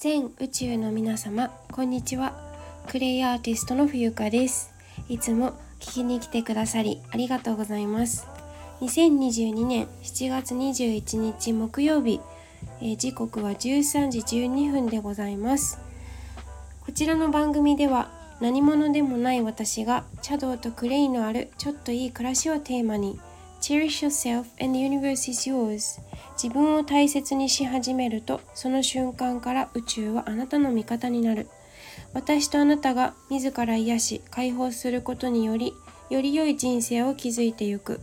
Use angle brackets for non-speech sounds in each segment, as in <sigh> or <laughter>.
全宇宙の皆様こんにちは。クレイアーティストの冬香です。いつも聞きに来てくださりありがとうございます。2022年7月21日木曜日、えー、時刻は13時12分でございます。こちらの番組では何者でもない私が茶道とクレイのあるちょっといい暮らしをテーマに Cherish yourself and the universe is yours. 自分を大切にし始めるとその瞬間から宇宙はあなたの味方になる。私とあなたが自ら癒し解放することによりより良い人生を築いてゆく。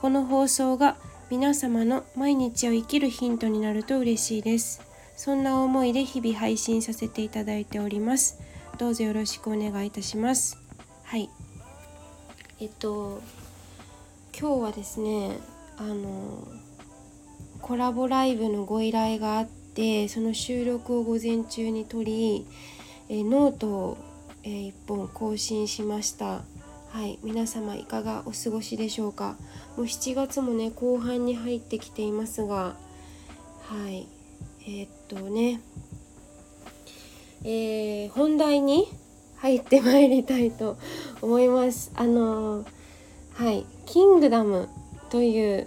この放送が皆様の毎日を生きるヒントになると嬉しいです。そんな思いで日々配信させていただいております。どうぞよろしくお願いいたします。はい。えっと今日はですねあのコラボライブのご依頼があってその収録を午前中に撮り、えノートを、えー、1本更新しました。はい皆様いかがお過ごしでしょうか。もう7月もね後半に入ってきていますがはいえー、っとねえー、本題に入ってまいりたいと思います。あのはい「キングダム」という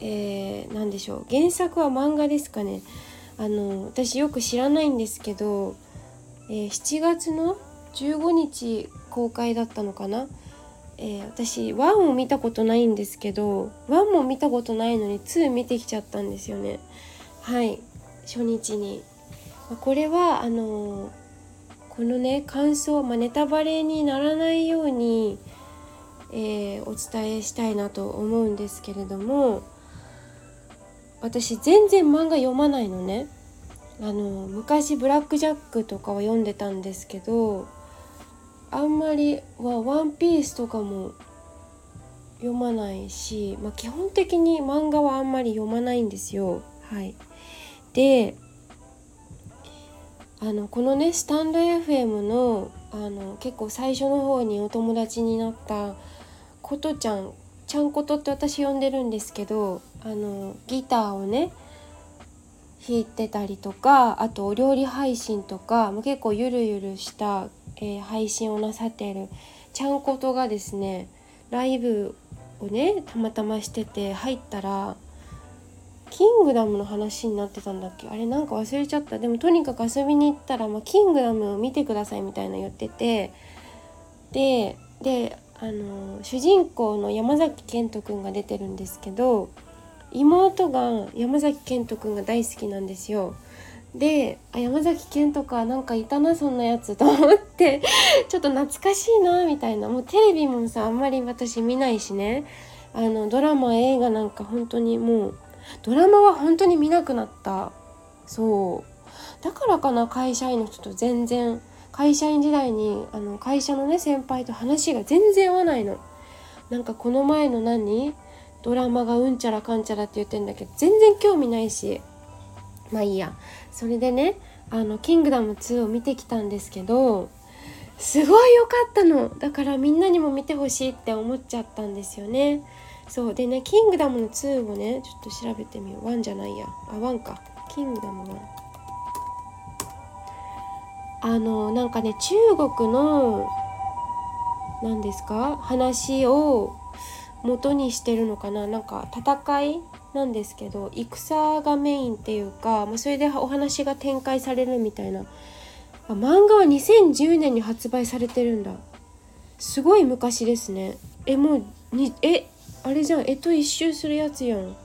えー、何でしょう原作は漫画ですかね。あの私よく知らないんですけど、えー、7月の15日公開だったのかな、えー、私1を見たことないんですけど1も見たことないのに2見てきちゃったんですよね。はい。初日に。これはあのこのね感想、まあ、ネタバレにならないように、えー、お伝えしたいなと思うんですけれども私全然漫画読まないのねあの昔「ブラック・ジャック」とかは読んでたんですけどあんまりは「ワンピースとかも読まないし、まあ、基本的に漫画はあんまり読まないんですよ。はい、であのこのねスタンド FM のあの結構最初の方にお友達になったことちゃんちゃんことって私呼んでるんですけどあのギターをね弾いてたりとかあとお料理配信とか結構ゆるゆるした、えー、配信をなさってるちゃんことがですねライブをねたまたましてて入ったらキングダムの話になってたんだっけ？あれなんか忘れちゃった。でもとにかく遊びに行ったら、まあ、キングダムを見てくださいみたいな言っててでであの主人公の山崎賢人くんが出てるんですけど妹が山崎賢人くんが大好きなんですよ。であ山崎賢人かなんかいたなそんなやつと思って <laughs> ちょっと懐かしいなみたいな。もうテレビもさあんまり私見ないしね。あのドラマ映画なんか本当にもうドラマは本当に見なくなった。そう。だからかな会社員の人と全然会社員時代にあの会社のね先輩と話が全然合わないの。なんかこの前の何？ドラマがうんちゃらかんちゃらって言ってんだけど全然興味ないし。まあいいや。それでねあの「キングダム2」を見てきたんですけどすごい良かったの。だからみんなにも見てほしいって思っちゃったんですよね。そう。でね「キングダムの2」をねちょっと調べてみよう。1じゃないや。あ1か「キングダム1」あのなんかね中国の何ですか？話を元にしてるのかな？なんか戦いなんですけど戦がメインっていうか、まあ、それでお話が展開されるみたいな。漫画は2010年に発売されてるんだ。すごい昔ですね。えもうにえあれじゃん。えと一周するやつやん。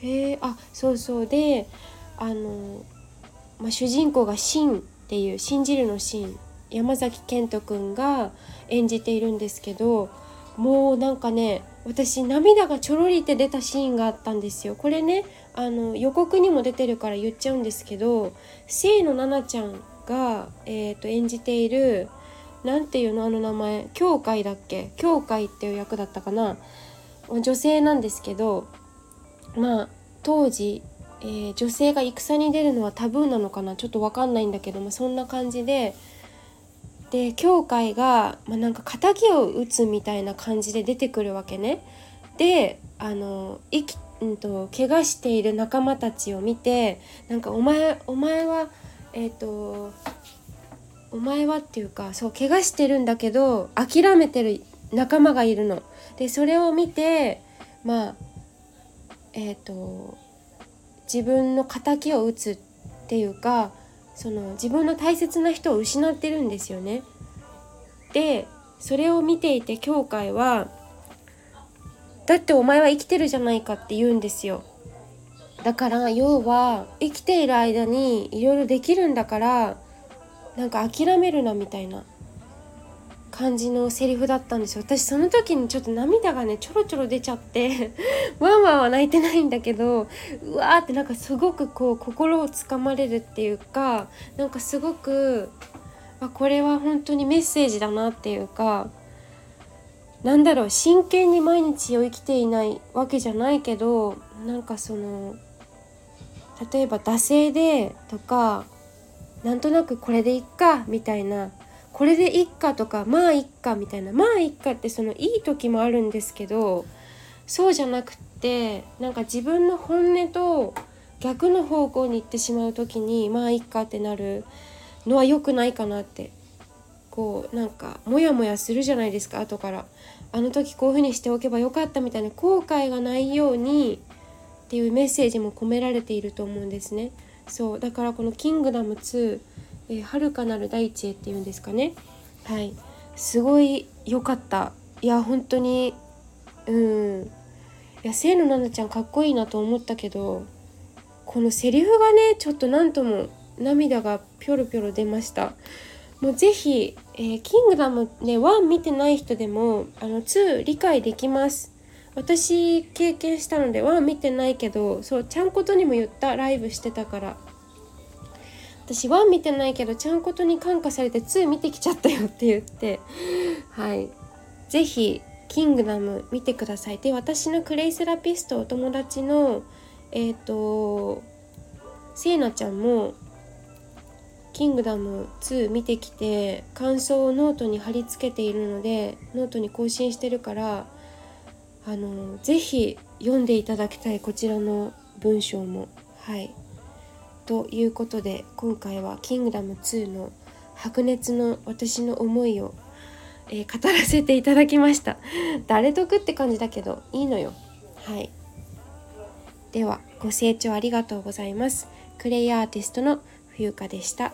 へえあそうそう。であの、まあ、主人公がシン。っていう信じるのシーン山崎賢人くんが演じているんですけどもうなんかね私涙がちょろりって出たシーンがあったんですよ。これねあの予告にも出てるから言っちゃうんですけど清野奈々ちゃんが、えーと、演じている何ていうのあの名前教会だっけ？教会っていう役だったかな？女性なんですけどまあ当時、えー、女性が戦に出るのはタブーなのかな？ちょっと分かんないんだけど、まあ、そんな感じでで教会が、まあ、なんか敵を撃つみたいな感じで出てくるわけね。であの生きうんと、怪我している仲間たちを見てなんかお前お前はえっ、ー、とお前はっていうかそう怪我してるんだけど諦めてる仲間がいるの。でそれを見てまあえっ、ー、と自分の敵を討つっていうかその自分の大切な人を失ってるんですよね。でそれを見ていて教会は「だってお前は生きてるじゃないか」って言うんですよ。だから要は生きている間にいろいろできるんだからなんか諦めるなみたいな感じのセリフだったんですよ。私その時にちょっと涙がねちょろちょろ出ちゃってワンワンは泣いてないんだけどうわーってなんかすごくこう心をつかまれるっていうかなんかすごくあこれは本当にメッセージだなっていうかなんだろう真剣に毎日を生きていないわけじゃないけどなんかその例えば惰性でとかなんとなくこれでいっかみたいなこれでいっかとかまあいっかみたいな。まあいっかってそのいい時もあるんですけどそうじゃなくってなんか自分の本音と逆の方向に行ってしまう時にまあいっかってなるのは良くないかなって。こうなんかモヤモヤするじゃないですか後から。あの時こういう風にしておけばよかったみたいな後悔がないようにっていうメッセージも込められていると思うんですね。そうだからこの「キングダム2」えー、遥かなる大地へっていうんですかね。はい。すごい良かった。いや本当にうん。いや清野奈々ちゃんかっこいいなと思ったけどこのセリフがねちょっと何とも涙がピョロピョロ出ました。もうぜひ、えー、キングダムね1見てない人でもあの2理解できます。私経験したので1見てないけどそうちゃんことにも言った。ライブしてたから。私1見てないけどちゃんことに感化されて2見てきちゃったよって言ってはい。是非キングダム見てください。で私のクレイセラピストお友達のえっ、ー、とせいなちゃんもキングダム2見てきて感想をノートに貼り付けているのでノートに更新してるからあの是非読んでいただきたいこちらの文章も。はい。ということで今回は「キングダム2」の白熱の私の思いを、えー、語らせていただきました。<laughs> 誰得って感じだけどいいのよ。はい。ではご清聴ありがとうございます。クレイアーティストの冬香でした。